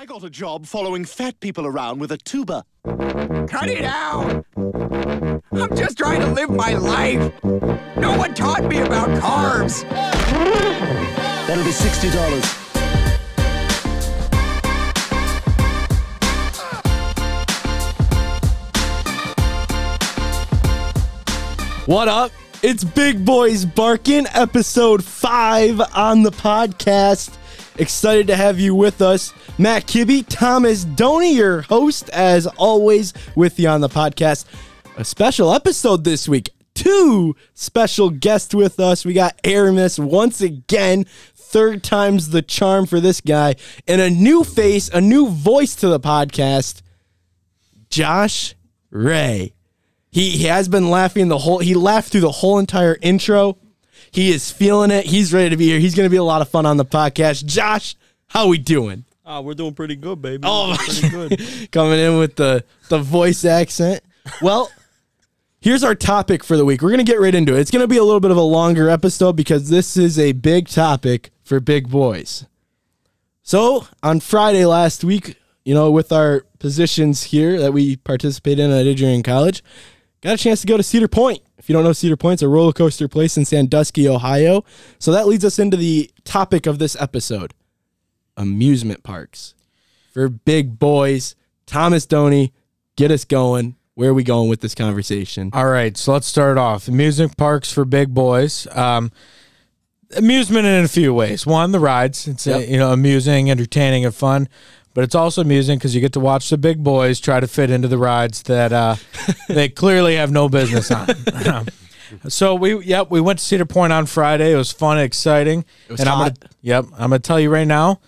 I got a job following fat people around with a tuba. Cut it out! I'm just trying to live my life. No one taught me about carbs. That'll be sixty dollars. What up? It's Big Boys Barking, episode five on the podcast. Excited to have you with us. Matt Kibbe, Thomas Doney, your host, as always, with you on the podcast. A special episode this week. Two special guests with us. We got Aramis once again. Third time's the charm for this guy. And a new face, a new voice to the podcast. Josh Ray. He, he has been laughing the whole he laughed through the whole entire intro. He is feeling it. He's ready to be here. He's going to be a lot of fun on the podcast. Josh, how are we doing? Oh, we're doing pretty good, baby. Oh, pretty good. Coming in with the the voice accent. Well, here's our topic for the week. We're going to get right into it. It's going to be a little bit of a longer episode because this is a big topic for big boys. So, on Friday last week, you know, with our positions here that we participate in at Adrian College, got a chance to go to Cedar Point. If you don't know Cedar Point, it's a roller coaster place in Sandusky, Ohio. So that leads us into the topic of this episode amusement parks for big boys. Thomas Doney, get us going. Where are we going with this conversation? All right, so let's start off. Amusement parks for big boys. Um, amusement in a few ways. One, the rides. It's uh, Yep. you know amusing, entertaining, and fun. But it's also amusing because you get to watch the big boys try to fit into the rides that uh, they clearly have no business on. so we, yep, we went to Cedar Point on Friday. It was fun, and exciting. It was and I'm hot. gonna, yep, I'm gonna tell you right now.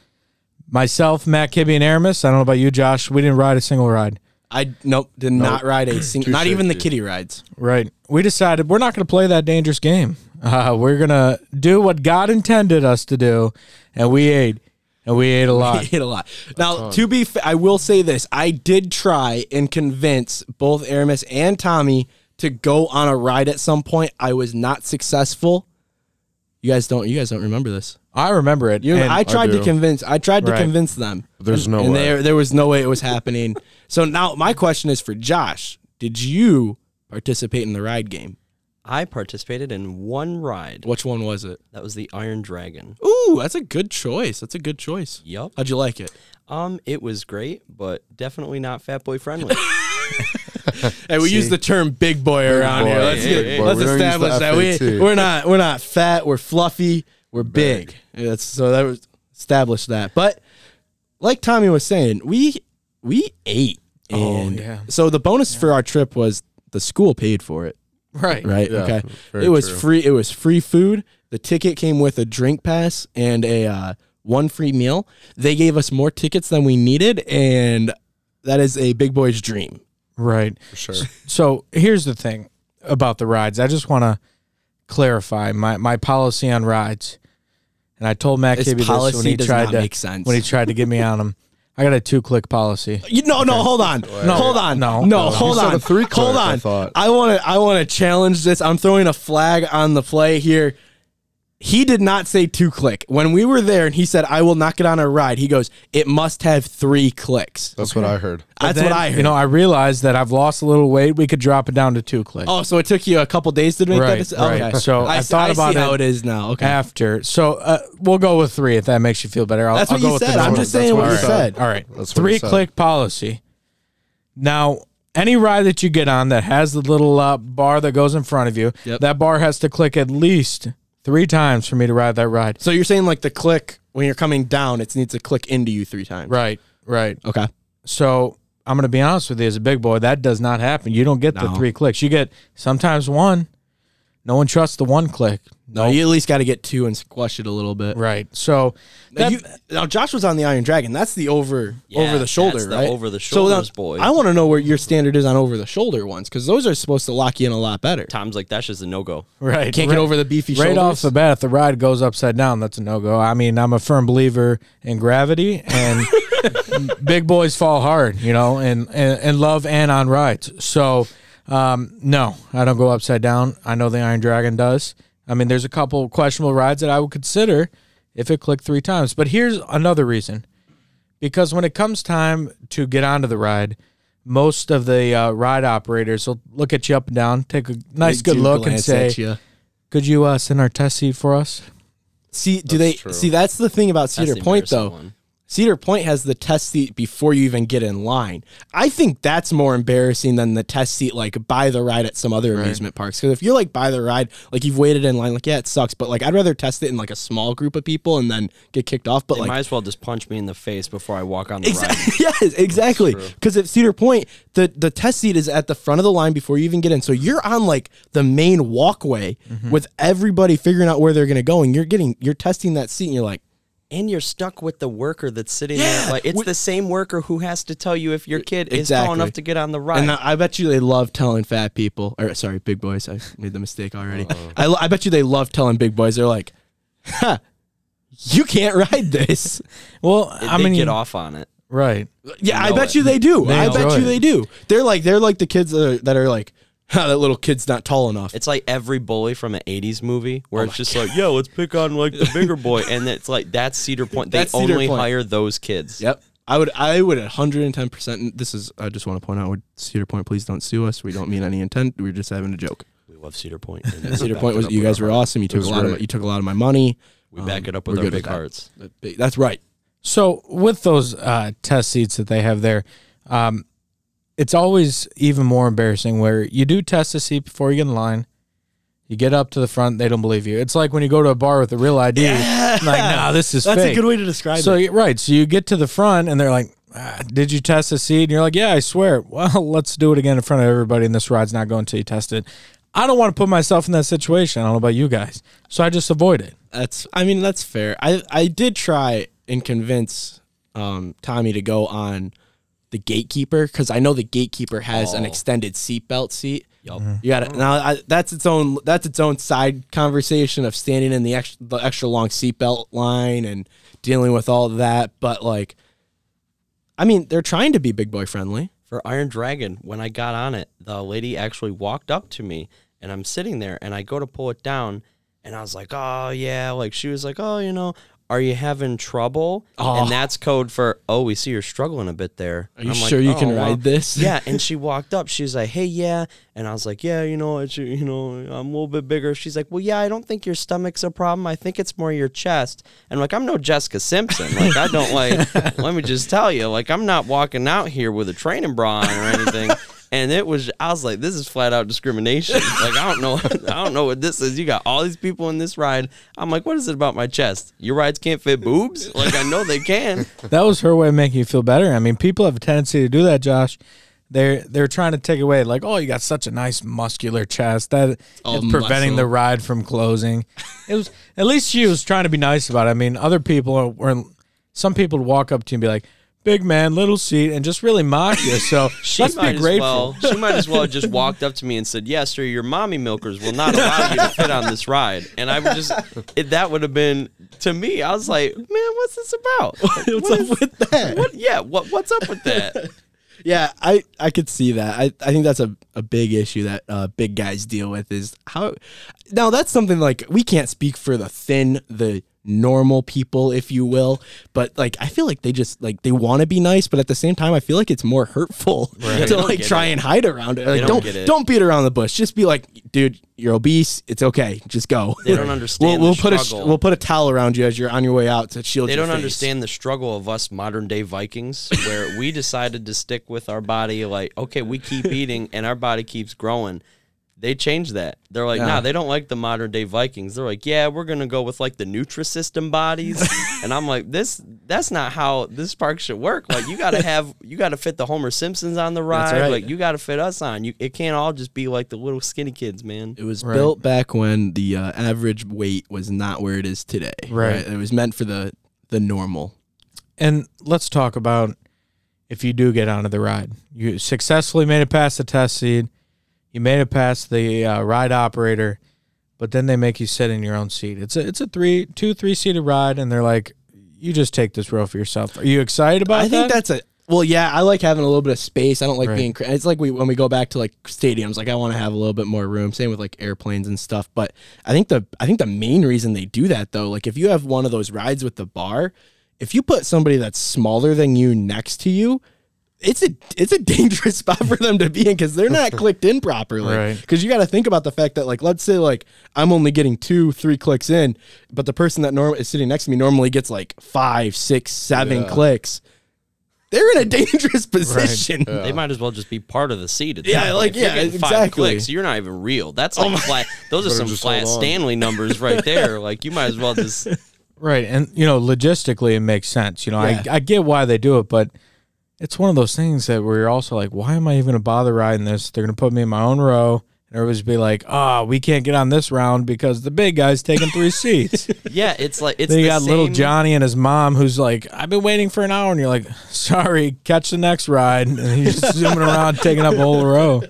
Myself, Matt Kibbe, and Aramis. I don't know about you, Josh. We didn't ride a single ride. I nope did not ride a single, not even the kitty rides. Right. We decided we're not going to play that dangerous game. Uh, we're going to do what God intended us to do, and we ate, and we ate a I lot. hit a lot. Now, to be fair, I will say this: I did try and convince both Aramis and Tommy to go on a ride at some point. I was not successful. You guys don't. You guys don't remember this. I remember it. You, and- I tried to convince. I tried to Right. convince them. There's and, no and way. There, there was no way it was happening. so now my question is for Josh: Did you participate in the ride game? I participated in one ride. Which one was it? That was the Iron Dragon. Ooh, that's a good choice. That's a good choice. Yup. How'd you like it? Um, it was great, but definitely not fat boy friendly. Hey, we use the term "big boy" around boy. here. Let's, Big get, boy. let's We don't use the establish that we we're not we're not fat. We're fluffy. We're big. That's so that was established that. But like Tommy was saying, we we ate, and yeah. so the bonus for our trip was the school paid for it. right. Right? Yeah, okay. It was true. free. It was free food. The ticket came with a drink pass and a uh, one free meal. They gave us more tickets than we needed, and that is a big boy's dream. Right. For sure. So here's the thing about the rides. I just want to clarify my, my policy on rides. And I told Matt This Kibbe this policy when he does tried not to make sense. when he tried to get me on them. I got a two click policy. You, no, no, hold on, no, hold on, No. no, No. hold You said on, a three click, hold I on. thought. I want to, I want to challenge this. I'm throwing a flag on the play here. He did not say two click when we were there, and he said, "I will not get on a ride." He goes, "It must have three clicks." That's what I heard. That's Then, what I heard. You know, I realized that I've lost a little weight. We could drop it down to two clicks. oh, so it took you a couple days to make Right, that decision. right. Okay, So I s- thought about see how it it is now. Okay, after. So uh, we'll go with three if that makes you feel better. I'll, That's I'll what go you with the said. I'm number. just saying what what you said. said. All right, That's what he three said. click policy. Now, any ride that you get on that has the little uh, bar that goes in front of you, Yep. that bar has to click at least three times for me to ride that ride. So you're saying like the click when you're coming down, it needs to click into you three times. Right, right. Okay. So I'm going to be honest with you, as a big boy, that does not happen. You don't get the No. three clicks. You get sometimes one. No one trusts the one click. No, you at least got to get two and squash it a little bit. Right. So Now, that, you, now Josh was on the Iron Dragon. That's the over Yeah, over the shoulder, that's the right? over the So now, shoulders, boy. I want to know where your standard is on over the shoulder ones because those are supposed to lock you in a lot better. Tom's like, that's just a no go. right. Can't right, get over the beefy Right shoulders. off the bat, if the ride goes upside down, that's a no go. I mean, I'm a firm believer in gravity, and big boys fall hard, you know, and, and, and love and on rides. So, um, no, I don't go upside down. I know the Iron Dragon does. I mean, there's a couple questionable rides that I would consider if it clicked three times. But here's another reason because when it comes time to get onto the ride, most of the uh, ride operators will look at you up and down, take a nice They good look, and say, at ya. "Could you uh, send our test seat for us?" See, do That's they true. see? That's the thing about Cedar the Point, though. one. Cedar Point has the test seat before you even get in line. I think that's more embarrassing than the test seat like by the ride at some other amusement parks. Because if you're like by the ride, like you've waited in line, like yeah, it sucks, but like I'd rather test it in like a small group of people and then get kicked off. But They like might as well just punch me in the face before I walk on the ride. Yes, exactly. Because at Cedar Point, the the test seat is at the front of the line before you even get in. So you're on like the main walkway Mm-hmm. with everybody figuring out where they're going to go, and you're getting you're testing that seat, and you're like, And you're stuck with the worker that's sitting Yeah, there. Like it's we- the same worker who has to tell you if your kid is tall enough to get on the ride. and I bet you they love telling fat people, or sorry, big boys. I made the mistake already. I, I bet you they love telling big boys. They're like, ha, you can't ride this. Well, They I mean, get off on it. right? Yeah, I bet it. you they do. They I bet enjoy you they do. They're like they're like the kids that are, that are like, ha, that little kid's not tall enough. It's like every bully from an '80s movie Oh where it's just like, "Yo, let's pick on like the bigger boy," and it's like that's Cedar Point. They That's only Point. hire those kids. Yep. I would I would 110% this is I just want to point out with Cedar Point please don't sue us. We don't mean any intent. We are just having a joke. We love Cedar Point. and Cedar Point was you guys were awesome. You took a lot of you took a lot of my money. We back it up with our big that. hearts. That's right. So with those uh, test seats that they have there, um, it's always even more embarrassing where you do test a seat before you get in line. You get up to the front, they don't believe you. It's like when you go to a bar with a real ID. Like, nah, this is That's fake. a good way to describe So it. you- right, so you get to the front and they're like, ah, "Did you test the seat?" And you're like, "Yeah, I swear." Well, let's do it again in front of everybody, and this ride's not going until you test it. I don't want to put myself in that situation. I don't know about you guys, so I just avoid it. That's I mean that's fair. I I did try and convince um, Tommy to go on the gatekeeper because I know the gatekeeper has an Oh. extended seatbelt seat. Yup. Mm-hmm. You got it. Mm. Now I, that's its own that's its own side conversation of standing in the extra the extra long seatbelt line and dealing with all that. But like, I mean, they're trying to be big boy friendly. For Iron Dragon, when I got on it, the lady actually walked up to me and I'm sitting there and I go to pull it down and I was like, "Oh, yeah." Like she was like, "Oh, you know, are you having trouble?" Oh. And ah. that's code for, "Oh, we see you're struggling a bit there." Are you I'm like, sure you "Oh, can well." ride this? yeah, and she walked up. She was like, "Hey, yeah," and I was like, "Yeah, you know, it's, you know, I'm a little bit bigger." She's like, "Well, yeah, I don't think your stomach's a problem. I think it's more your chest." And like, I'm no Jessica Simpson. Like, I don't like. let me just tell you, like, I'm not walking out here with a training bra on or anything. And it was, I was like, this is flat out discrimination. Like, I don't know, I don't know what this is. You got all these people in this ride. I'm like, what is it about my chest? Your rides can't fit boobs? Like, I know they can. That was her way of making you feel better. I mean, people have a tendency to do that, Josh. They're they're trying to take away like, oh, you got such a nice muscular chest that oh, All preventing muscle. the ride from closing. It was at least she was trying to be nice about it. I mean, other people were some people would walk up to you and be like, "Big man, little seat," and just really mock you. So She let's might be as grateful. well. She might as well have just walked up to me and said, "Yes, sir. Your mommy milkers will not allow you to fit on this ride." And I would just it, that would have been to me. I was like, "Man, what's this about? Like, What's what up is- with that? What? Yeah. What? What's up with that? Yeah, I I could see that. I, I think that's a, a big issue that uh, big guys deal with is how. Now that's something like we can't speak for the thin the normal people if you will but like i feel like they just like they want to be nice but at the same time i feel like it's more hurtful They to like try it. and hide around it like, don't don't it. don't beat around the bush just be like dude you're obese it's okay just go They don't understand we'll, we'll put a we'll put a towel around you as you're on your way out to shield They don't face. understand the struggle of us modern day Vikings, where we decided to stick with our body. Like, okay, we keep eating and our body keeps growing. They changed that. They're like, Yeah. nah, they don't like the modern day Vikings. They're like, yeah, we're gonna go with like the Nutrisystem bodies. and I'm like, this that's not how this park should work. Like, you gotta have you gotta fit the Homer Simpsons on the ride. right. Like, you gotta fit us on. You it can't all just be like the little skinny kids, man. It was Right. built back when the uh, average weight was not where it is today. Right. It was meant for the the normal. And let's talk about if you do get onto the ride. You successfully made it past the test seat. You made it past the uh, ride operator, but then they make you sit in your own seat. It's a it's a three two three seated ride, and they're like, you just take this row for yourself. Are you excited about I think that's a well, yeah. I like having a little bit of space. I don't like Right. being. It's like we when we go back to like stadiums. Like I want to have a little bit more room. Same with like airplanes and stuff. But I think the I think the main reason they do that though, like if you have one of those rides with the bar, if you put somebody that's smaller than you next to you, it's a it's a dangerous spot for them to be in because they're not clicked in properly. Right. Because you got to think about the fact that like let's say like I'm only getting two three clicks in, but the person that norm is sitting next to me normally gets like five six seven Yeah. clicks. They're in a dangerous position. They might as well just be part of the seat. At Yeah, that like, point. If you're yeah, getting five exactly. Clicks, you're not even real. That's oh like flat. Those are some flat. Stanley numbers right there. Like you might as well just. Right. And, you know, logistically, it makes sense. You know, Yeah. I, I get why they do it, but it's one of those things that where you're also like, why am I even going to bother riding this? They're going to put me in my own row. And everybody's be like, oh, we can't get on this round because the big guy's taking three seats. Yeah, it's like it's. then you the got little Johnny and his mom who's like, I've been waiting for an hour. And you're like, sorry, catch the next ride. And he's just zooming around, taking up a whole row.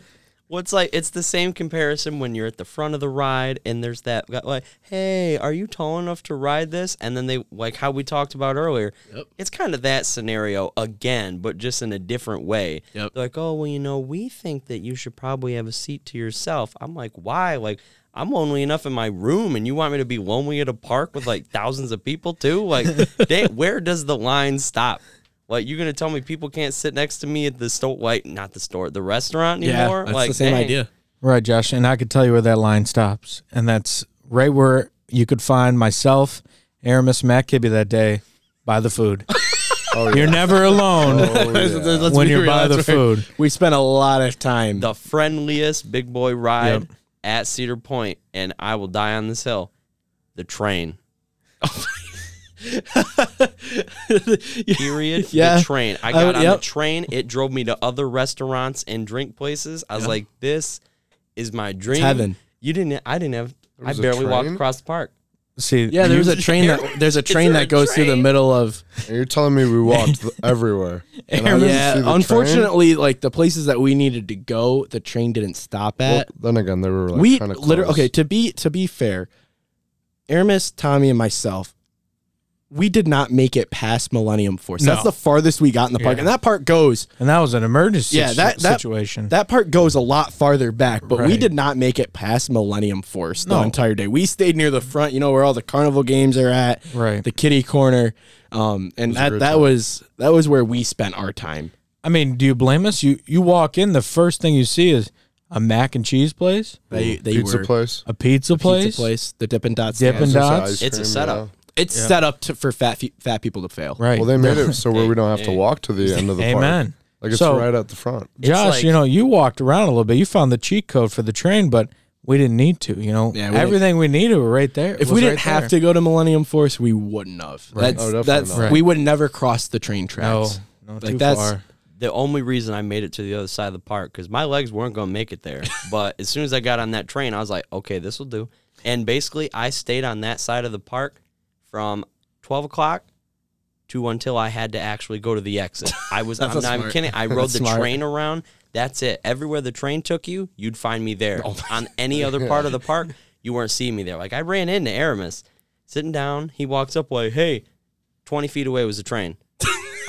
Well, it's like it's the same comparison when you're at the front of the ride and there's that guy like, "Hey, are you tall enough to ride this?" And then they like how we talked about earlier. Yep. It's kind of that scenario again, but just in a different way. Yep. They're like, "Oh, well, you know, we think that you should probably have a seat to yourself." I'm like, "Why?" Like, I'm lonely enough in my room, and you want me to be lonely at a park with like thousands of people too? Like, dang, where does the line stop? Like, you're gonna tell me people can't sit next to me at the store? Like, not the store, the restaurant anymore? Yeah, that's like, the same dang. idea. Right, Josh. And I could tell you where that line stops. And that's right where you could find myself, Aramis, Matt Kibbe that day by the food. Oh, yeah. You're never alone Oh, yeah. When you're real, by the right. food. We spent a lot of time. the friendliest big boy ride Yep. at Cedar Point, and I will die on this hill. The train. Period. Yeah. The train. I I got would- on yep. the train. It drove me to other restaurants and drink places. I was like, this is my dream. heaven. You didn't. I didn't have. I barely walked across the park. See, yeah, there's a train that there's a train there that a goes through the middle of. You're telling me we walked everywhere. And I didn't yeah, see the train? unfortunately, like the places that we needed to go, the train didn't stop Well, at. then again, they were like we kind of literally okay. To be to be fair, Aramis, Tommy, and myself, we did not make it past Millennium Force. That's the farthest we got in the park, Yeah. and that part goes. and that was an emergency Yeah, that- that- situation. That part goes a lot farther back, but we did not make it past Millennium Force the No. entire day. We stayed near the front, you know, where all the carnival games are at, Right. The kitty corner, um, and that that time. was that was where we spent our time. I mean, do you blame us? You you walk in, the first thing you see is a mac and cheese place, They they pizza were place. a pizza place. pizza place, the Dippin' Dots. Dippin' Dots. It's a cream, setup. It's set up to, for fat fe- fat people to fail. Right. Well, they made it so where we don't have to walk to the end of the park. Amen. Like it's So- right at the front. Josh, like- you know, you walked around a little bit. You found the cheat code for the train, but we didn't need to. You know, Yeah, we everything we needed were right there. If we didn't right have there. to go to Millennium Force, we wouldn't have. Right. That's, Oh, definitely that's not. we would never cross the train no, tracks. no, Like, too that's- far. the only reason I made it to the other side of the park because my legs weren't going to make it there. but as soon as I got on that train, I was like, okay, this will do. And basically, I stayed on that side of the park from 12 o'clock to until I had to actually go to the exit. I was, I'm not smart. kidding. I rode the smart. train around. That's it. Everywhere the train took you, you'd find me there. Oh on any other part of the park, you weren't seeing me there. Like I ran into Aramis, sitting down. He walks up, like, hey, 20 feet away was the train.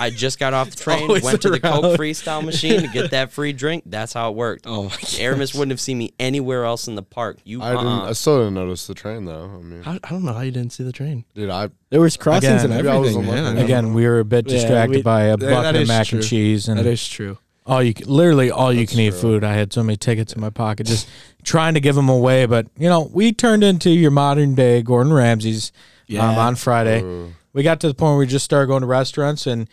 I just got off the train, always went to the Coke. Freestyle machine to get that free drink. That's how it worked. Oh my God. Aramis wouldn't have seen me anywhere else in the park. You, I didn't. uh-uh. I still didn't notice the train though. I mean, I, I don't know how you didn't see the train. dude, I There was crossings Again, and maybe I everything. wasn't man. looking. Again, we were a bit Yeah, distracted we- by a that- bucket that of is mac true. and cheese and That is true. all you can, literally all you That's can eat true. food. I had so many tickets in my pocket, just trying to give them away. But you know, we turned into your modern day Gordon Ramsay's um, Yeah. on Friday. Ooh. We got to the point where we just started going to restaurants and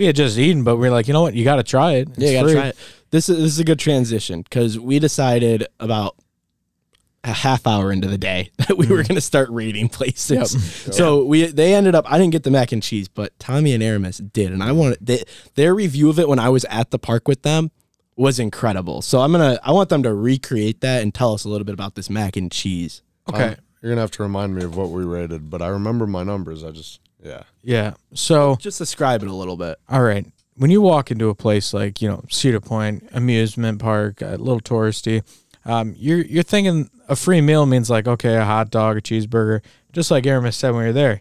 we had just eaten, but we are like, you know what, you got to try it. Yeah, you gotta try it. This is this is a good transition because we decided about a half hour into the day that we were going to start rating places. So we they ended up. I didn't get the mac and cheese, but Tommy and Aramis did, and I wanted they, their review of it when I was at the park with them was incredible. So I'm gonna I want them to recreate that and tell us a little bit about this mac and cheese. Okay. Um, you're gonna have to remind me of what we rated, but I remember my numbers. I just yeah. Yeah. So Just describe it a little bit. All right. When you walk into a place like you know Cedar Point amusement park, a little touristy, um, you're you're thinking a free meal means like okay, a hot dog, a cheeseburger, just like Aramis said when we were there.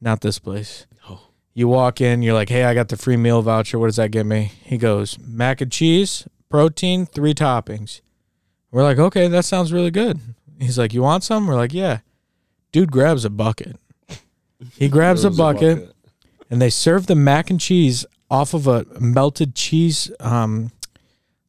Not this place. Oh. You walk in, you're like, hey, I got the free meal voucher. What does that get me? He goes, mac and cheese, protein, three toppings. We're like, okay, that sounds really good. He's like, you want some? We're like, yeah. Dude grabs a bucket. He grabs There a was bucket and they serve the mac and cheese off of a melted cheese, um,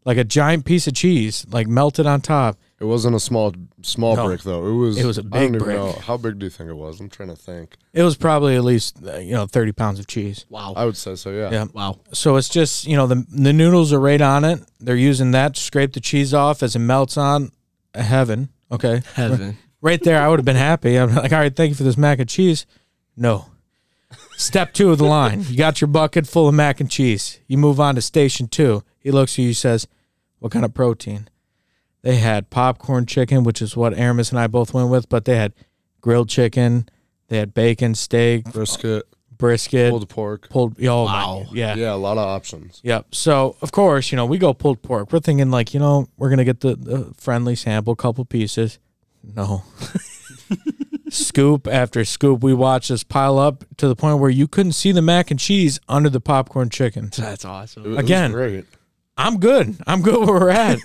like a giant piece of cheese, like melted on top. It wasn't a small small No. brick though. It was. It was a I big don't even brick. know how big do you think it was? I'm trying to think. It was probably at least uh, you know thirty pounds of cheese. Wow. I would say so. Yeah. Yeah. wow. So it's just you know the the noodles are right on it. They're using that to scrape the cheese off as it melts on. Heaven. Okay. Heaven. Right there, I would have been happy. I'm like, all right, thank you for this mac and cheese. No. Step two of the line. You got your bucket full of mac and cheese. You move on to station two. He looks at you, says, What kind of protein? They had popcorn chicken, which is what Aramis and I both went with, but they had grilled chicken, they had bacon, steak, Brisket, brisket, pulled pork. pulled. Oh, Wow. my, yeah. Yeah, a lot of options. Yep. So of course, you know, we go pulled pork. We're thinking like, you know, we're gonna get the, the friendly sample, couple pieces. No. scoop after scoop, we watched this pile up to the point where you couldn't see the mac and cheese under the popcorn chicken. That's awesome. it was Again. great. I'm good. I'm good where we're at.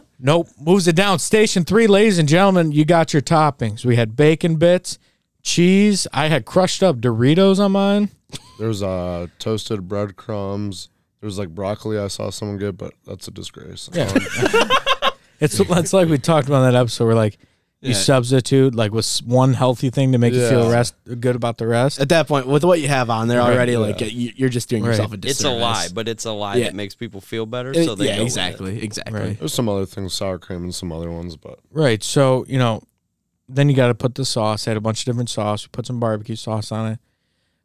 nope. Moves it down. Station three, ladies and gentlemen, you got your toppings. We had bacon bits, cheese. I had crushed up Doritos on mine. There's uh toasted breadcrumbs. There's like broccoli I saw someone get, but that's a disgrace. Yeah. Um, It's it's like we talked about in that episode. We're like, you Yeah. substitute like with s- one healthy thing to make you feel Yeah. rest good about the rest. At that point, with what you have on there Right. already, Yeah. like you- you're just doing Right. yourself a disservice. It's a lie, but it's a lie Yeah. that makes people feel better. It- So they yeah, go with it. exactly, exactly. Right. there's some other things, sour cream and some other ones, but Right. So you know, then you got to put the sauce. I had a bunch of different sauce. We put some barbecue sauce on it.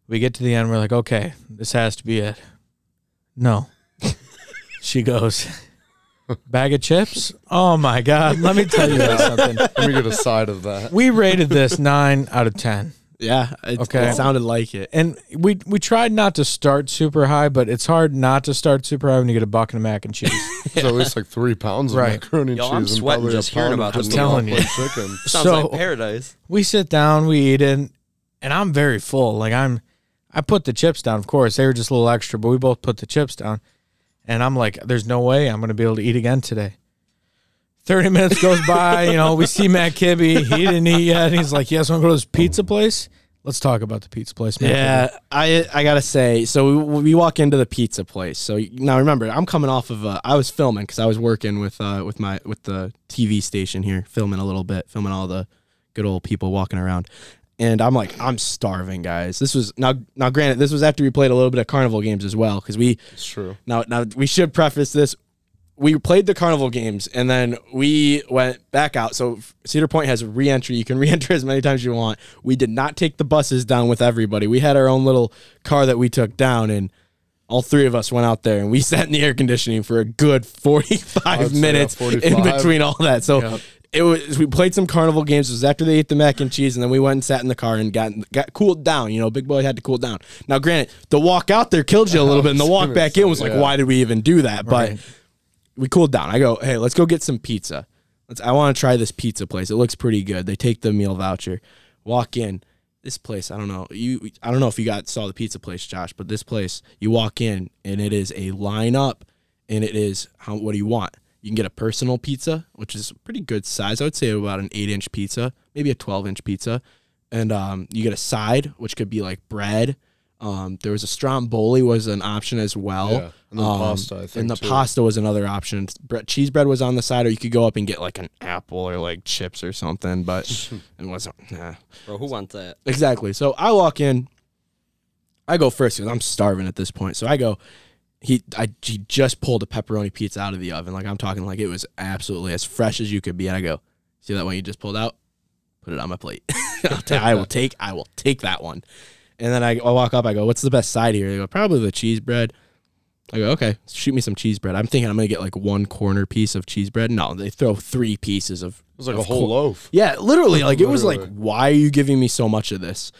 We get to the end. We're like, okay, this has to be it. No. she goes. Bag of chips? Oh my god! Let me tell you guys something. let me get a side of that. We rated this nine out of ten. Yeah, it, Okay. it sounded like it. And we we tried not to start super high, but it's hard not to start super high when you get a bucket of mac and cheese. It's at least like three pounds of Right. macaroni and Yo, cheese I'm and sweating probably just hearing pound about of the just meal. telling you. chicken. Sounds So- like paradise. we sit down, we eat it, and I'm very full. Like I'm, I put the chips down. Of course, they were just a little extra, but we both put the chips down, and I'm like, "There's no way I'm gonna be able to eat again today." Thirty minutes goes by, you know, we see Matt Kibbe. He didn't eat yet. And he's like, "You guys want to go to this pizza place? Let's talk about the pizza place." Matt Yeah, I I gotta say, so we, we walk into the pizza place. So now remember, I'm coming off of uh, I was filming because I was working with uh with my with the TV station here, filming a little bit, filming all the good old people walking around. And I'm like, I'm starving, guys. This was now now granted, this was after we played a little bit of carnival games as well because we It's true. now now we should preface this. We played the carnival games and then we went back out. So Cedar Point has re-entry. You can re-enter as many times as you want. We did not take the buses down with everybody. We had our own little car that we took down and all three of us went out there and we sat in the air conditioning for a good 45 I'd say, yeah, minutes in between all that. So Yep. It was we played some carnival games. It was after they ate the mac and cheese and then we went and sat in the car and got got cooled down. You know, Big Boy had to cool down. Now granted, the walk out there killed you a little bit and the walk back in was like, yeah. why did we even do that? But Right. we cooled down. I go, hey, let's go get some pizza. Let's. I want to try this pizza place. It looks pretty good. They take the meal voucher. Walk in. This place, I don't know. You, I don't know if you got saw the pizza place, Josh, but this place, you walk in and it is a lineup, and it is how. What do you want? You can get a personal pizza, which is a pretty good size. I would say about an eight inch pizza, maybe a twelve inch pizza, and um, you get a side, which could be like bread. Um, there was a stromboli was an option as well. Yeah, and then Um, pasta, I think, and the too. pasta was another option. Bre- cheese bread was on the side, or you could go up and get like an apple or like chips or something. But it wasn't. Nah. Bro, who wants that? Exactly. So I walk in. I go first because I'm starving at this point. So I go. He I he just pulled a pepperoni pizza out of the oven. Like I'm talking like it was absolutely as fresh as you could be. And I go, see that one you just pulled out? Put it on my plate. I will take I will take that one. And then I, I walk up. I go, what's the best side here? They go, probably the cheese bread. I go, okay, shoot me some cheese bread. I'm thinking I'm gonna get like one corner piece of cheese bread. No, they throw three pieces of. It was like a whole cor- loaf. yeah, literally. Like it was like, Literally. why are you giving me so much of this?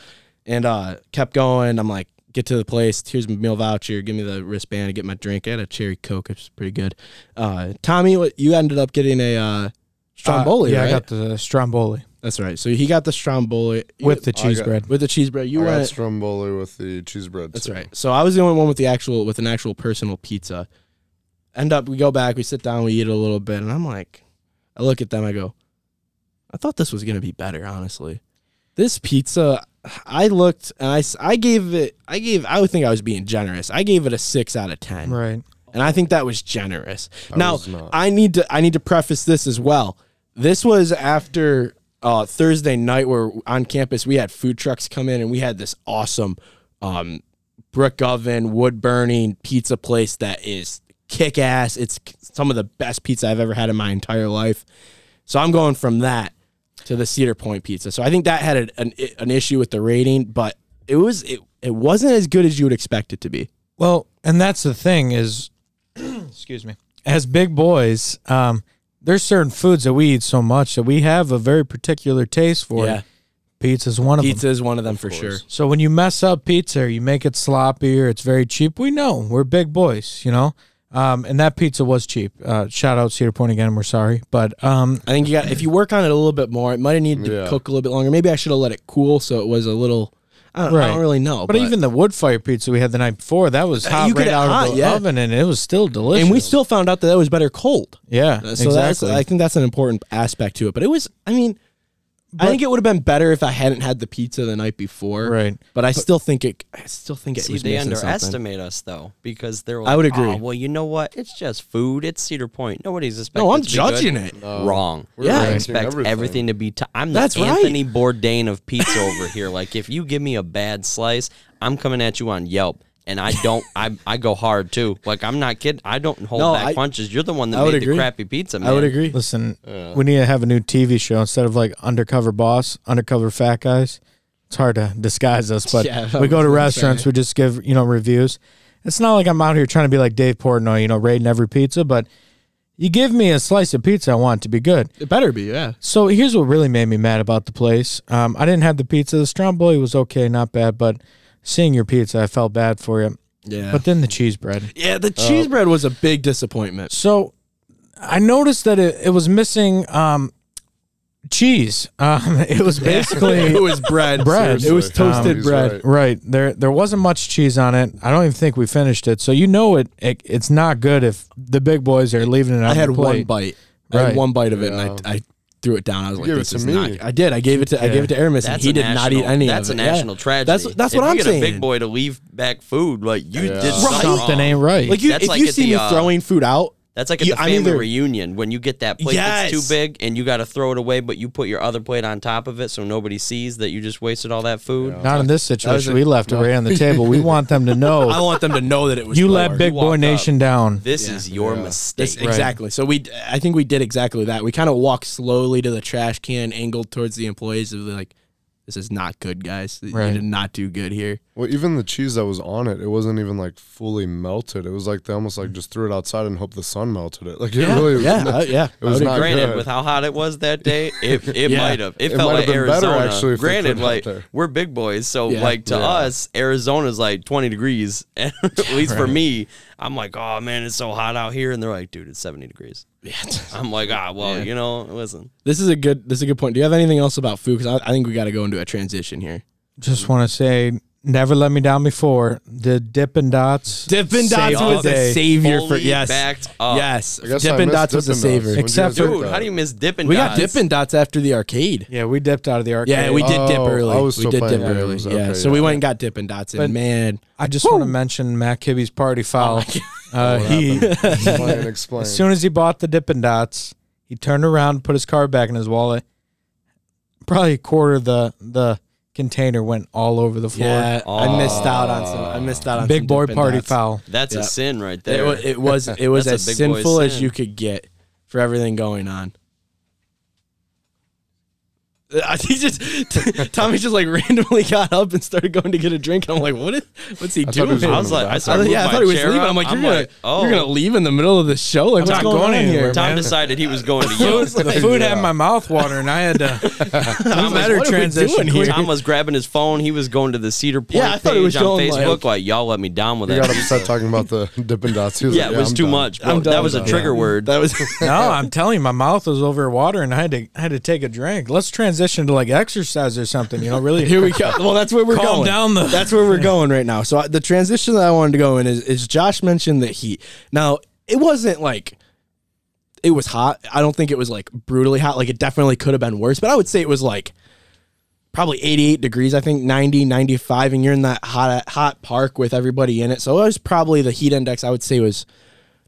And uh kept going. I'm like, get to the place. Here's my meal voucher. Give me the wristband to get my drink. I had a cherry coke. It's pretty good. Uh, Tommy, what you ended up getting a uh, stromboli, yeah, right? I got the stromboli That's right. So he got the stromboli with the I cheese got- bread. with the cheese bread. You I got went. stromboli with the cheese bread. That's too. right. So I was the only one with the actual with an actual personal pizza. End up, we go back, we sit down, we eat a little bit, and I'm like, I look at them, I go, I thought this was gonna be better, honestly. This pizza, I looked and I, I gave it I gave I would think I was being generous. I gave it a six out of ten. Right. And I think that was generous. now was. I need to I need to preface this as well. This was after uh, Thursday night where on campus we had food trucks come in and we had this awesome um, brick oven wood burning pizza place that is kick ass. It's some of the best pizza I've ever had in my entire life. So I'm going from that to the Cedar Point pizza. So I think that had an, an issue with the rating, but it was it, it wasn't as good as you would expect it to be. Well, and that's the thing is, excuse me, as big boys, um, there's certain foods that we eat so much that we have a very particular taste for. Yeah. Pizza is one of them. Pizza is one of them for sure. So when you mess up pizza or you make it sloppy or it's very cheap, we know we're big boys, you know. Um, and that pizza was cheap. Uh, shout out Cedar Point again. We're sorry, but um, I think you got if you work on it a little bit more, it might have needed to Yeah. cook a little bit longer. Maybe I should have let it cool so it was a little. I don't, I Right. don't really know, but, even the wood fire pizza we had the night before, that was hot you right could- out hot, of the yeah. oven, and it was still delicious. and we still found out that that was better cold. yeah, So exactly. that's I think that's an important aspect to it. But it was, I mean, I think it would have been better if I hadn't had the pizza the night before. Right. But I still think it. I still think it See, was they missing something. underestimate us though because they're. Like, I would oh, agree. "Oh, well, you know what? It's just food. It's Cedar Point. Nobody's expecting. No, I'm it to be good." judging it. Wrong. We're Yeah. I ranking expect everything. everything. to be. T- I'm That's the right. Anthony Bourdain of pizza over here. Like, if you give me a bad slice, I'm coming at you on Yelp. And I don't. I I go hard too. Like I'm not kidding. I don't hold No, back I- punches. You're the one that I would made agree. the crappy pizza. Man. I would agree. Listen, we need to have a new TV show instead of like undercover boss, undercover fat guys. It's hard to disguise us, but Yeah, we go to gonna restaurants, say. we just give you know reviews. It's not like I'm out here trying to be like Dave Portnoy, you know, raiding every pizza, but you give me a slice of pizza, I want it to be good. It better be, yeah. So here's what really made me mad about the place. Um, I didn't have the pizza. The stromboli was okay, not bad, but seeing your pizza, I felt bad for you. Yeah. But then the cheese bread. yeah, the cheese bread was a big disappointment. So I noticed that it, it was missing um, cheese. Um, it was basically it was bread. Bread. It was toasted He's bread. right. right there. There wasn't much cheese on it. I don't even think we finished it. So you know it. it it's not good if the big boys are leaving it on I had the one plate. bite. I had one bite of it, Yeah. and I, I threw it down. I was like, gave it "This to is me. not." I did. I gave it to. I gave it to Aramis, and That's he a did national, not eat any That's of a it. Yeah. national tragedy. That's that's if what you I'm get saying. a big boy to leave back food, like you Yeah. did Right. something, Something wrong. ain't right. Like you, That's if like you at see the, me uh, throwing food out, That's like at the I'm family either- reunion when you get that plate that's too big and you got to throw it away, but you put your other plate on top of it so nobody sees that you just wasted all that food. not in this situation. we left it right on the table. We want them to know. I want them to know that it was. you poor. let Big You Boy walk Nation down. This Yeah. is your Yeah. mistake. This, exactly. So we, I think we did exactly that. We kind of walked slowly to the trash can, angled towards the employees, of like, "This is not good, guys. Right. You did not do good here." Well, even the cheese that was on it, it wasn't even like fully melted. It was like they almost like just threw it outside and hoped the sun melted it. Like it Yeah, really, yeah, uh, yeah. It was I would not Granted, good. with how hot it was that day, it, it Yeah. might have. It, It felt like have been better, Arizona. actually, if Granted, put it out like there. we're big boys, so Yeah. like to Yeah. us, Arizona's like 20 degrees. At least for me, I'm like, oh man, it's so hot out here, and they're like, dude, it's 70 degrees. Yeah. I'm like, ah, well, Yeah. you know, listen. This is a good. This is a good point. Do you have anything else about food? Because I, I think we got to go into a transition here. Just want to say, never let me down before. The Dippin' Dots. Dippin' Dots was the a day. savior for Fully yes, yes. I guess Dippin' Dots was a Dippin' Dots. savior. When'd Except for- get Dude, how do you miss Dippin' We got Dippin' Dots after the arcade. Yeah, we dipped out of the arcade. Yeah, we did dip Oh, early. I was we did dip early. games. Yeah, Okay, so we yeah. went and got Dippin' Dots, and But- man, I just want to mention Matt Kibbe's party foul. Uh, he, explain, explain. as soon as he bought the Dippin' Dots, he turned around, put his card back in his wallet. Probably a quarter of the the container went all over the floor. yeah, I missed out on some. I missed out on Big some boy Dippin' party Dots. foul. That's Yeah. a sin right It, there. wa- it was it was That's as a big boy sinful as sin. you could get for everything going on. I he just Tommy just like randomly got up and started going to get a drink. And I'm like, what is what's he I thought he doing? I was like, I I thought, yeah, I thought he was leaving. up. I'm like, you're I'm gonna like, oh. you're gonna leave in the middle of the show? Like, what's not going, going on anywhere, here? Tom man. decided he was going to Food, Yelp. the food had my mouth watering. And I had to. Tom, better what are we transition doing here? Tom was grabbing his phone. He was going to the Cedar Point Yeah, I thought it was page on Facebook. like- Like, y'all let me down with He that. got upset talking about the Dippin' Dots. He yeah, it was too much. Bro. I'm done, that was a trigger word. That was No, I'm telling you, my mouth was over water, and I had to I had to take a drink. Let's transition to like exercise or something. You know, really. Here we go. Well, that's where we're Calm going. down the- That's where we're going right now. So uh, the transition that I wanted to go in is, is Josh mentioned the heat. Now it wasn't like it was hot. I don't think it was like brutally hot. Like it definitely could have been worse, but I would say it was like probably 88 degrees, I think 90, 95, and you're in that hot hot park with everybody in it. So it was probably the heat index I would say was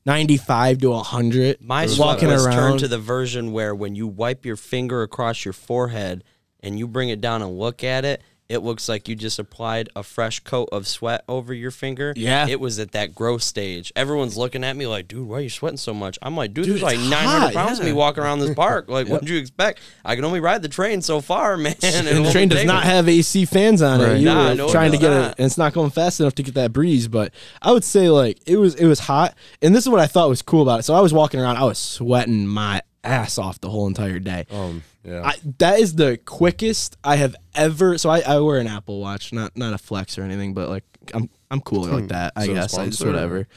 95 to 100. My Walking sweat was around. turned to the version where when you wipe your finger across your forehead and you bring it down and look at it, it looks like you just applied a fresh coat of sweat over your finger. Yeah. It was at that growth stage. Everyone's looking at me like, dude, why are you sweating so much? I'm like, dude, Dude, there's like 900 hot, pounds of me walking around this park. Like, what did you expect? I can only ride the train so far, man. and the train does not have AC fans on it. Right. You Nah, were no, it trying to get not. it, and it's not going fast enough to get that breeze. But I would say like it was it was hot, and this is what I thought was cool about it. So I was walking around, I was sweating my ass off the whole entire day. Um, yeah. I, that is the quickest I have ever. So I, I wear an Apple Watch, not not a flex or anything, but like I'm I'm cool like hmm. that. I Is it a guess I just sponsor? whatever.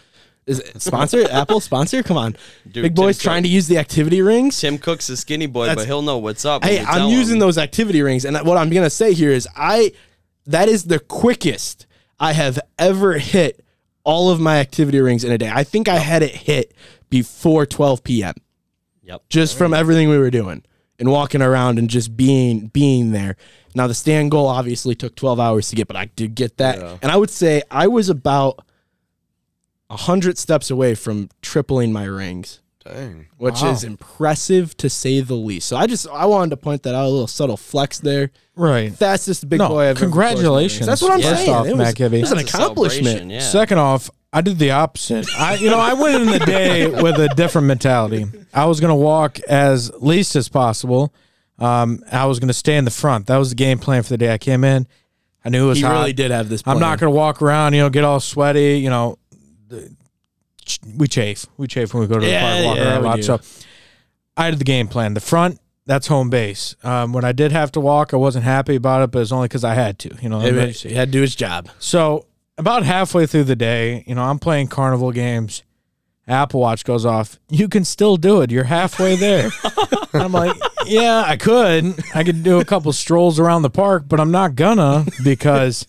Is it sponsor? Apple sponsor? Come on, Dude, big boys Tim trying Cook- to use the activity rings. Tim Cook's a skinny boy, That's- but he'll know what's up. when Hey, we I'm tell using him. those activity rings, and what I'm gonna say here is I that is the quickest I have ever hit all of my activity rings in a day. I think I had it hit before 12 p.m. Yep. just from everything we were doing and walking around and just being being there. Now the stand goal obviously took 12 hours to get, but I did get that. Yeah. And I would say I was about a 100 steps away from tripling my rings, Dang. which Wow. is impressive to say the least. So I just I wanted to point that out a little subtle flex there. Right. Fastest big No, boy I've ever forced my rings. congratulations. That's what I'm First saying. off, it was, Matt Kibbe. it was an accomplishment. Yeah. Second off, I did the opposite. I, you know, I went in the day with a different mentality. I was going to walk as least as possible. Um, I was going to stay in the front. That was the game plan for the day I came in. I knew it was He hot. really did have this. I'm not going to walk around, you know, get all sweaty. You know, we chafe. We chafe when we go to the Yeah, park, walk yeah, around a lot. So I had the game plan. The front, that's home base. Um, when I did have to walk, I wasn't happy about it, but it's only because I had to. You know, he had to do his job. So about halfway through the day, you know, I'm playing carnival games. Apple Watch goes off. You can still do it. You're halfway there. I'm like, yeah, I could. I could do a couple strolls around the park, but I'm not gonna because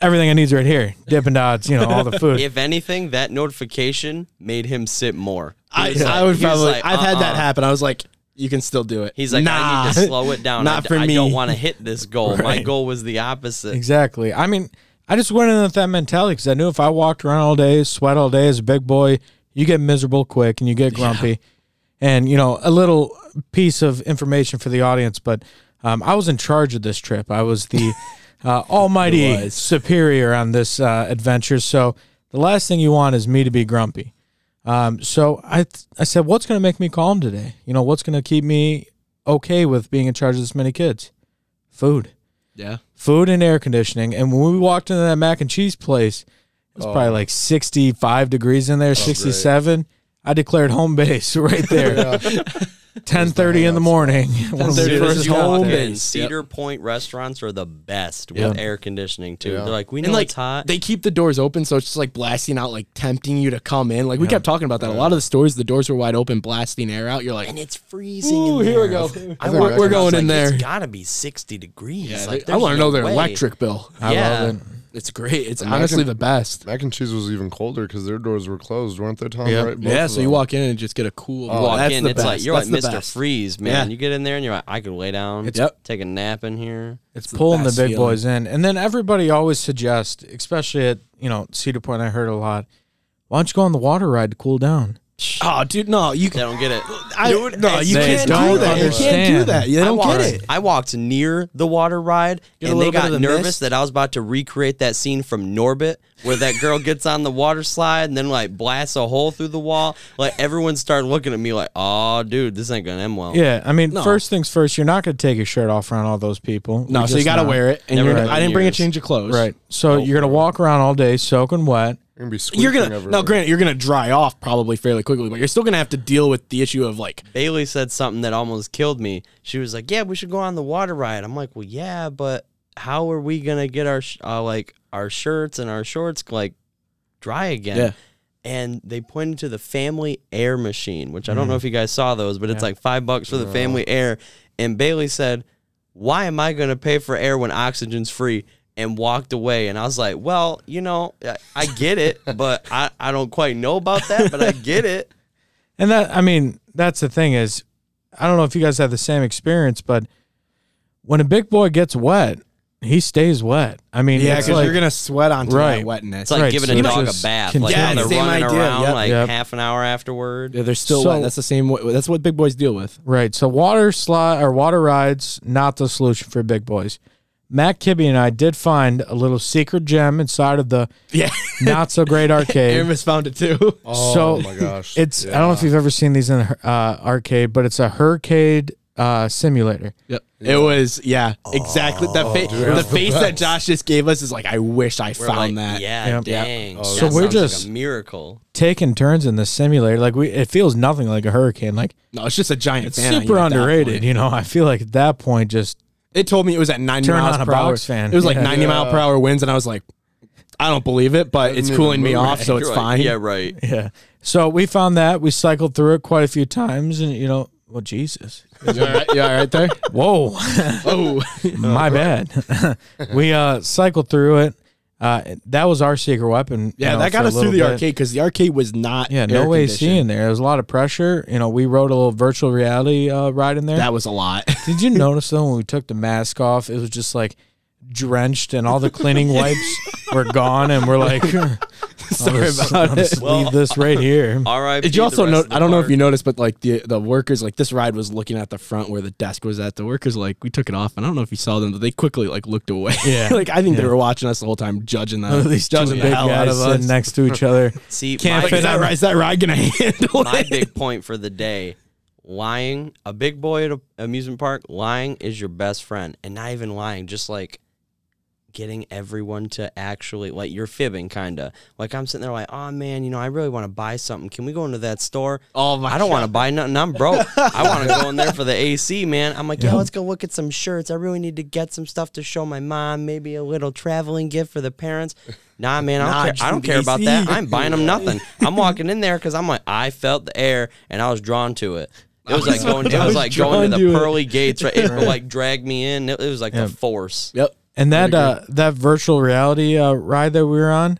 everything I need's right here. Dippin' Dots, you know, all the food. If anything, that notification made him sit more. I, was like- I would he was probably. like, I've had that uh-uh. happen. I was like, you can still do it. He's like, I nah. need to slow it down. Not I, for I me. don't want to hit this goal. My goal was the opposite. Exactly. I mean, I just went in with that mentality because I knew if I walked around all day, sweat all day as a big boy, you get miserable quick and you get grumpy. And, you know, a little piece of information for the audience, but um, I was in charge of this trip. I was the uh, almighty superior on this uh, adventure. So the last thing you want is me to be grumpy. Um, so I, I said, what's going to make me calm today? You know, what's going to keep me okay with being in charge of this many kids? Food Yeah. Food and air conditioning. And when we walked into that mac and cheese place, it was probably oh. like 65 degrees in there, 67. I declared home base right there. 10:30 in the morning. One of the first just home in. Cedar Point restaurants are the best with Yeah. air conditioning too. Yeah. They're like, we know And like it's hot. they keep the doors open, so it's just like blasting out, like tempting you to come in. Like we kept talking about that. A lot of the stores, the doors were wide open, blasting air out. You're like, and it's freezing. Ooh, in here we there. go. I I think walked we're- we're in, I going was in like, there. It's gotta be sixty degrees. Yeah, like, I there's want to no know their way. electric bill. I Yeah. love it. It's great. It's And mac honestly and- the best. Mac and cheese was even colder because their doors were closed, weren't they, Tom? Yeah. Right? Both Yeah, of so you them. walk in and just get a cool. You oh, walk that's in, the it's best. like you're That's like the Mr. best. Freeze, man. Yeah. You get in there and you're like, I could lay down, Yep. take a nap in here. It's the pulling the best big feeling. boys in. And then everybody always suggests, especially at, you know, Cedar Point I heard a lot, why don't you go on the water ride to cool down? Oh, dude, no, you They don't get it. I, no, you They can't don't do that. You can't do understand. that. You I don't walked, get it. I walked near the water ride, Get a and they little bit got of the nervous mist? that I was about to recreate that scene from Norbit, where that girl gets on the water slide and then like blasts a hole through the wall. Like everyone started looking at me like, "Oh, dude, this ain't gonna end well." Yeah, I mean, No. first things first, you're not going to take your shirt off around all those people. No, You're so you just got to not. wear it. And Never you're, done I in didn't bring a years. change of clothes. Right. So you're going to walk around all day soaking wet. You're gonna be You're gonna everywhere. now. Granted, you're gonna dry off probably fairly quickly, but you're still gonna have to deal with the issue of like Bailey said something that almost killed me. She was like, "Yeah, we should go on the water ride." I'm like, "Well, yeah, but how are we gonna get our sh- uh, like our shirts and our shorts like dry again?" Yeah. And they pointed to the family air machine, which I don't know if you guys saw those, but it's like five bucks for the family air. And Bailey said, "Why am I gonna pay for air when oxygen's free?" And walked away. And I was like, "Well, you know, I, I get it, but I I don't quite know about that, but I get it." And that, I mean, that's the thing is, I don't know if you guys have the same experience, but when a big boy gets wet, he stays wet. I mean, Yeah, because like, you're gonna sweat onto Right. that wetness. It's like Right, giving so a dog a bath. can- Like Yeah, when they're same running idea, around yep. like Yep. half an hour afterward. Yeah, they're still So- wet. That's the same. way That's what big boys deal with. Right. So water slide or water rides not the solution for big boys. Matt Kibbe and I did find a little secret gem inside of the Yeah, not so great arcade. Aramis found it too. Oh So, my gosh. It's I don't know if you've ever seen these in the uh, arcade, but it's a hurricane uh, simulator. Yep. It was yeah, exactly. the fa- the face that Josh just gave us is like, I wish I We're found like, that. Yeah, Yep. dang. Oh, That So we're sounds like just- a miracle. Taking turns in the simulator, like we, it feels nothing like a hurricane. Like No, it's just a giant. it's fan super you at that underrated. You know, I feel like at that point, just It told me it was at 90 Turn miles on a per hour. box fan. It was like Yeah. 90 mile per hour winds, and I was like, I don't believe it, but it's cooling me move. off, so it's You're right. fine. Yeah, right. yeah. So we found that we cycled through it quite a few times, and you know, well, Jesus, You all right? You all right there? whoa. Oh, My bad. we uh cycled through it. Uh, that was our secret weapon. you yeah, know, that got us through the bit. arcade because the arcade was not. Yeah, no AC conditioned. in there. There was a lot of pressure. You know, we rode a little virtual reality uh, ride in there. That was a lot. Did you notice though when we took the mask off, it was just like drenched and all the cleaning wipes were gone, and we're like, Sorry I'll just- about I'll it. just leave this right here. All right. Did you also know? I don't know if you noticed, but like the the workers, like this ride was looking at the front where the desk was at. The workers, like we took it off, and I don't know if you saw them, but they quickly like looked away. Yeah. like I think they Yeah. were watching us the whole time, judging them. These two judging big the hell out guys of us. sitting next to each other. See, Can't my, Like, is, that, right- is that ride gonna handle my it? big point for the day lying, a big boy at an amusement park, lying is your best friend. And not even lying, just like getting everyone to actually, like, you're fibbing, kind of. Like, I'm sitting there, like, oh man, you know, I really want to buy something. Can we go into that store? Oh my! I don't want to buy nothing. I'm broke. I want to go in there for the AC, man. I'm like, yeah, let's go look at some shirts. I really need to get some stuff to show my mom. Maybe a little traveling gift for the parents. Nah, man, I don't Nah, care. I don't care about that. I'm buying them nothing. I'm walking in there because I'm like, I felt the air and I was drawn to it. It was like going. It was was like going to the pearly gates. Right, it like dragged me in. It, it was like Yeah. the force. Yep. And that uh, that virtual reality uh, ride that we were on,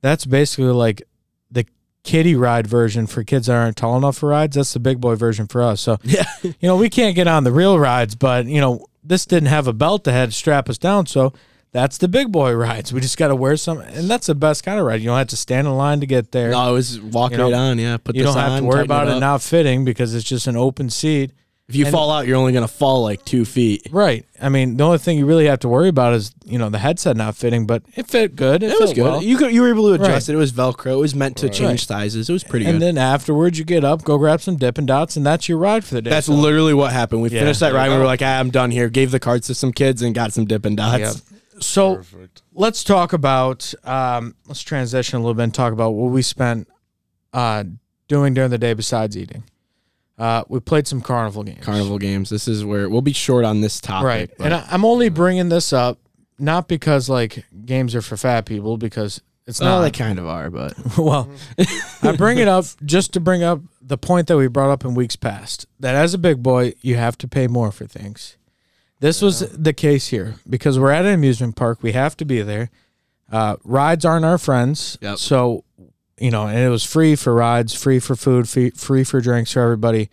that's basically like the kiddie ride version for kids that aren't tall enough for rides. That's the big boy version for us. So Yeah. you know we can't get on the real rides, but you know this didn't have a belt that had to strap us down, so that's the big boy rides. We just got to wear some, and that's the best kind of ride. You don't have to stand in line to get there. No, it was walk You know, right on. Yeah, put you don't have on, to worry about it up. not fitting because it's just an open seat. If you and- fall out, you're only gonna fall like two feet. Right. I mean, the only thing you really have to worry about is you know the headset not fitting, but it fit good. It, It was fit good. well. You could, you were able to adjust Right. it. It was Velcro. It was meant to change sizes. It was pretty and good. then afterwards, you get up, go grab some Dippin' Dots, and that's your ride for the day. That's So- literally what happened. We Yeah. finished that ride. you We were like, ah, I'm done here. Gave the cards to some kids and got some Dippin' Dots. Yeah. So Perfect. let's talk about. Um, let's transition a little bit and talk about what we spent uh, doing during the day besides eating. Uh, we played some carnival games. Carnival games. This is where we'll be short on this topic. right? but- And I, I'm only bringing this up not because like games are for fat people, because it's well, not. they kind of are, but well, I bring it up just to bring up the point that we brought up in weeks past that as a big boy, you have to pay more for things. This was the case here because we're at an amusement park. We have to be there. Uh, rides aren't our friends. Yep. So, you know, and it was free for rides, free for food, free, free for drinks for everybody.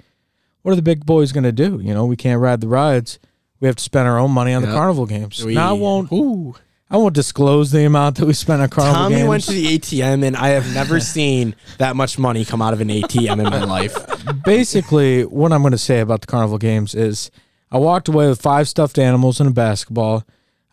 What are the big boys going to do? You know, we can't ride the rides. We have to spend our own money on the carnival games. We- now I won't. Ooh. I won't disclose the amount that we spent on carnival Tommy games. went to the ATM, and I have never seen that much money come out of an ATM in my life. basically what I'm going to say about the carnival games is I walked away with five stuffed animals and a basketball.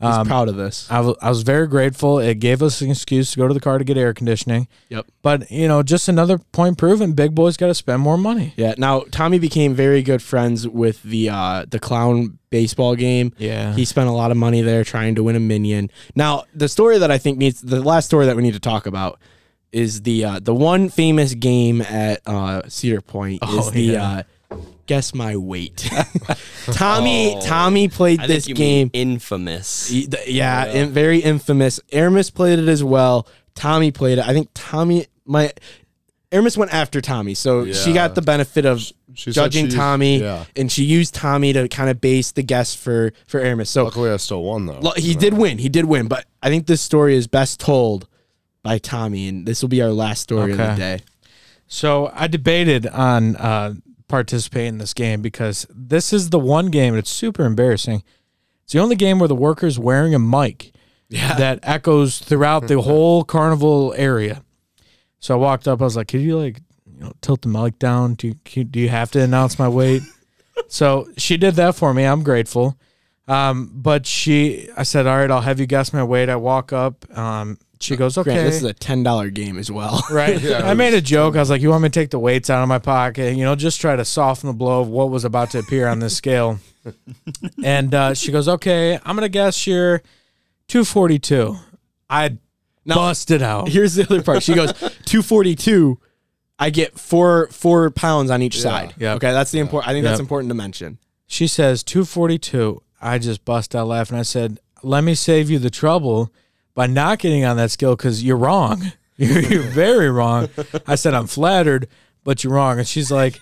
He's Um, proud of this. I was very grateful. It gave us an excuse to go to the car to get air conditioning. Yep. But, you know, just another point proven big boys got to spend more money. Yeah. Now Tommy became very good friends with the uh, the clown baseball game. Yeah. He spent a lot of money there trying to win a minion. Now, the story that I think needs the last story that we need to talk about is the uh, the one famous game at uh, Cedar Point Oh, is the yeah. uh, guess my weight. Tommy Tommy played I this think you game. mean infamous. Y- th- Yeah, in- very infamous. Aramis played it as well. Tommy played it. I think Tommy my Aramis went after Tommy, so she Yeah. got the benefit of She said judging she- Tommy, yeah. and she used Tommy to kind of base the guess for for Aramis. So Luckily, I still won though. Lo- he did win. He did win, but I think this story is best told by Tommy, and this will be our last story of Okay. the day. So I debated on uh, participating in this game because this is the one game, it's super embarrassing. It's the only game where the worker's wearing a mic that echoes throughout the whole carnival area. So I walked up. I was like, "Could you like, you know, tilt the mic down? Do you, do you have to announce my weight?" so she did that for me. I'm grateful. Um, but she, I said, "All right, I'll have you guess my weight." I walk up. Um, she goes, "Okay." Grant, this is a ten dollar game as well. Right. Yeah, I it made a joke. I was like, "You want me to take the weights out of my pocket? You know, just try to soften the blow of what was about to appear on this scale." and uh, she goes, "Okay, I'm gonna guess you're 242." I busted out. Here's the other part. She goes two forty two. I get four four pounds on each side. Yeah. Okay, that's the important. I think that's important to mention. She says 242. I just bust out laughing. I said, "Let me save you the trouble by not getting on that scale because you're wrong. You're, you're very wrong." I said, "I'm flattered, but you're wrong." And she's like,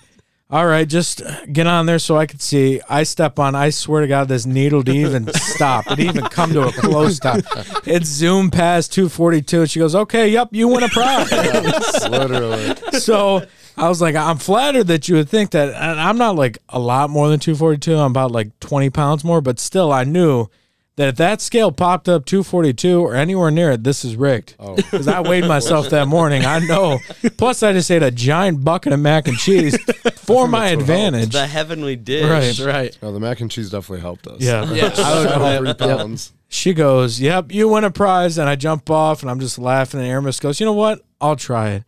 "All right, just get on there so I can see." I step on. I swear to God, this needle didn't even stop. It didn't even come to a close stop. It zoomed past 242. And She goes, "Okay, yep, you win a prize." Literally. so I was like, I'm flattered that you would think that. And I'm not like a lot more than 242. I'm about like 20 pounds more, but still, I knew that if that scale popped up 242 or anywhere near it, this is rigged. Oh. Because I weighed myself that morning. I know. Plus, I just ate a giant bucket of mac and cheese for my advantage. The heavenly dish. Right. Right. No, the mac and cheese definitely helped us. Yeah. Yeah. I All three pounds. She goes, Yep, you win a prize. And I jump off and I'm just laughing. And Aramis goes, You know what? I'll try it.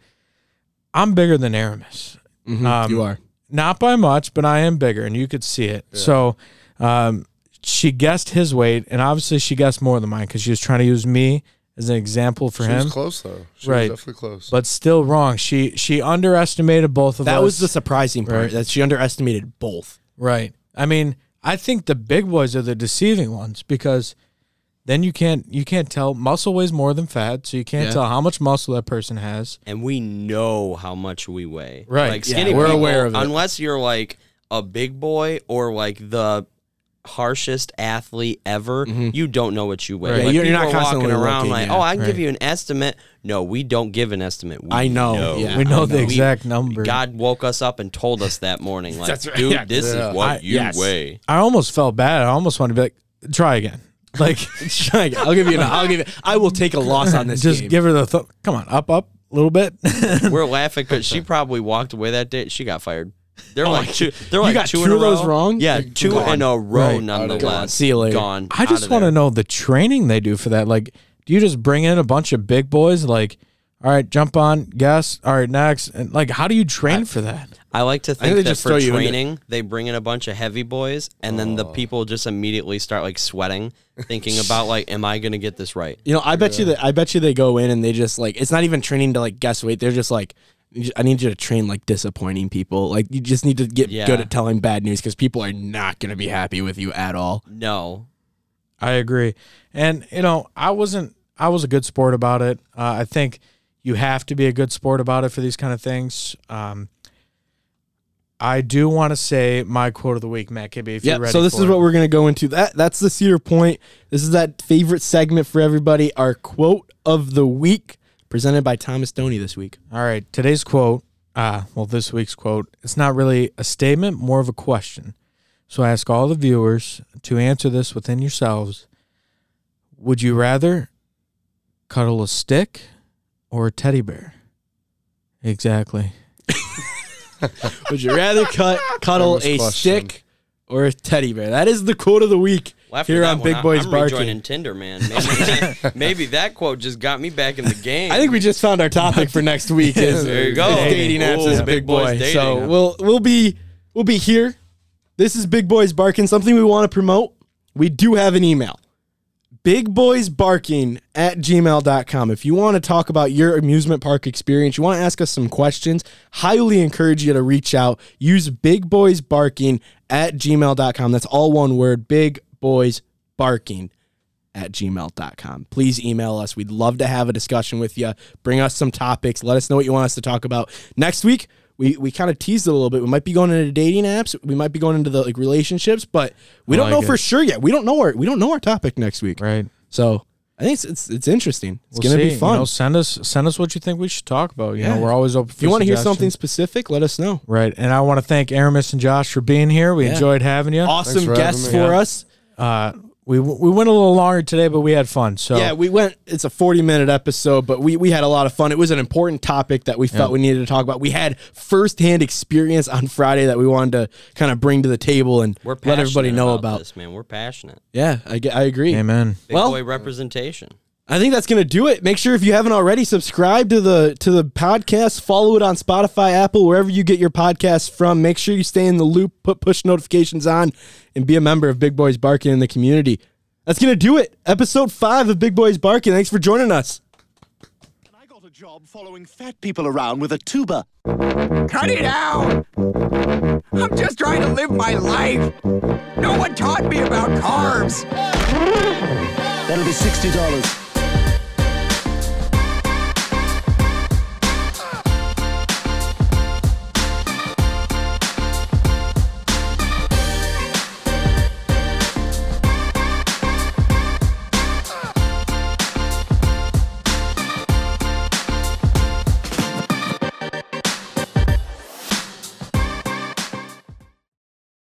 I'm bigger than Aramis. Mhm, Um, you are. not by much, but I am bigger, and you could see it. So, um, she guessed his weight, and obviously she guessed more than mine because she was trying to use me as an example for She him, was close though. She Right. was definitely close. but still wrong. She she underestimated both of us. That was the surprising part. Right. That she underestimated both. right. I mean, I think the big boys are the deceiving ones because then you can't you can't tell muscle weighs more than fat, so you can't Yeah. tell how much muscle that person has. And we know how much we weigh. Right. Like Yeah, skinny we're people, aware of it. unless you're like a big boy or like the harshest athlete ever, mm-hmm. you don't know what you weigh. Right. Like, you're- you're not are walking around looking, like, yeah. oh, I can Right. give you an estimate. No, we don't give an estimate. We I know, yeah. we know I the know. exact number. God woke us up and told us that morning, like, That's right. dude, Yeah. this Yeah. is what I- you yes. weigh. I almost felt bad. I almost wanted to be like, try again. Like try again. I'll give you. An, I'll give you. I will take a loss on this. just game. give her the th- come on up up a little bit We're laughing because she probably walked away that day. She got fired. They're Oh like my two. God. They're You like got two, two in a of those row. wrong? Yeah, Like, two gone. in a row. Right. Nonetheless, See you later. Gone. i just want want to know the training they do for that like do you just bring in a bunch of big boys like all right jump on guess all right next and like how do you train for that I like to think think they that just for throw you in training, they bring in a bunch of heavy boys, and then the oh. people just immediately start like sweating, thinking about like, am I gonna get this right? You know, I bet you that I bet you they go in and they just like it's not even training to like guess weight. They're just like, "You ju- I need you to train like disappointing people. Like you just need to get Yeah. good at telling bad news because people are not going to be happy with you at all. No, i agree and you know i wasn't i was a good sport about it uh, i think you have to be a good sport about it for these kind of things um, I do want to say my quote of the week, Matt Kibbe. If Yeah. you're ready, So this for is it. what we're going to go into. That that's the Cedar Point. This is that favorite segment for everybody. Our quote of the week presented by Thomas Doney this week. All right, today's quote, uh, well, this week's quote, it's not really a statement, more of a question. So I ask all the viewers to answer this within yourselves. Would you rather cuddle a stick or a teddy bear? Exactly. Would you rather cut cuddle a question. stick or a teddy bear? That is the quote of the week Well, here on one, Big I- Boys I'm Barking. rejoining Tinder, man. Maybe, maybe that quote just got me back in the game. I think we just found our topic for next week. Is There you go. is dating apps Ooh, a big big boys boy. dating. So we'll we'll be we'll be here. This is Big Boys Barking. Something we want to promote. We do have an email. Bigboysbarking at gmail.com. If you want to talk about your amusement park experience, you want to ask us some questions, highly encourage you to reach out. Use bigboysbarking at gmail.com. That's all one word. Big Boys Barking at gmail.com. Please email us. We'd love to have a discussion with you. Bring us some topics. Let us know what you want us to talk about. Next week, we, we kind of teased it a little bit. We might be going into dating apps. We might be going into the like relationships, but we oh, I don't know like for sure yet. We don't know our we don't know our topic next week. Right. So I think it's it's, it's interesting. It's We'll gonna see. be fun. You know, send us send us what you think we should talk about. You Yeah. know, we're always open. For if you want to hear something specific, let us know. right? And I want to thank Aramis and Josh for being here. We Yeah. enjoyed having you. Awesome for guests for Yeah. us. Uh, we we went a little longer today, but we had fun. So Yeah, we went. It's a forty-minute episode, but we we had a lot of fun. It was an important topic that we felt we needed to talk about. We had firsthand experience on Friday that we wanted to kind of bring to the table and We're let everybody know about, about. this, man. We're passionate. Yeah, I, ge- I agree. Amen. Big Well- boy representation. I think that's gonna do it. Make sure if you haven't already, subscribe to the to the podcast. Follow it on Spotify, Apple, wherever you get your podcasts from. Make sure you stay in the loop. Put push notifications on, and be a member of Big Boys Barking in the community. That's gonna do it. Episode five of Big Boys Barking. Thanks for joining us. And I got a job following fat people around with a tuba. Cut it out! I'm just trying to live my life. No one taught me about carbs. That'll be $60.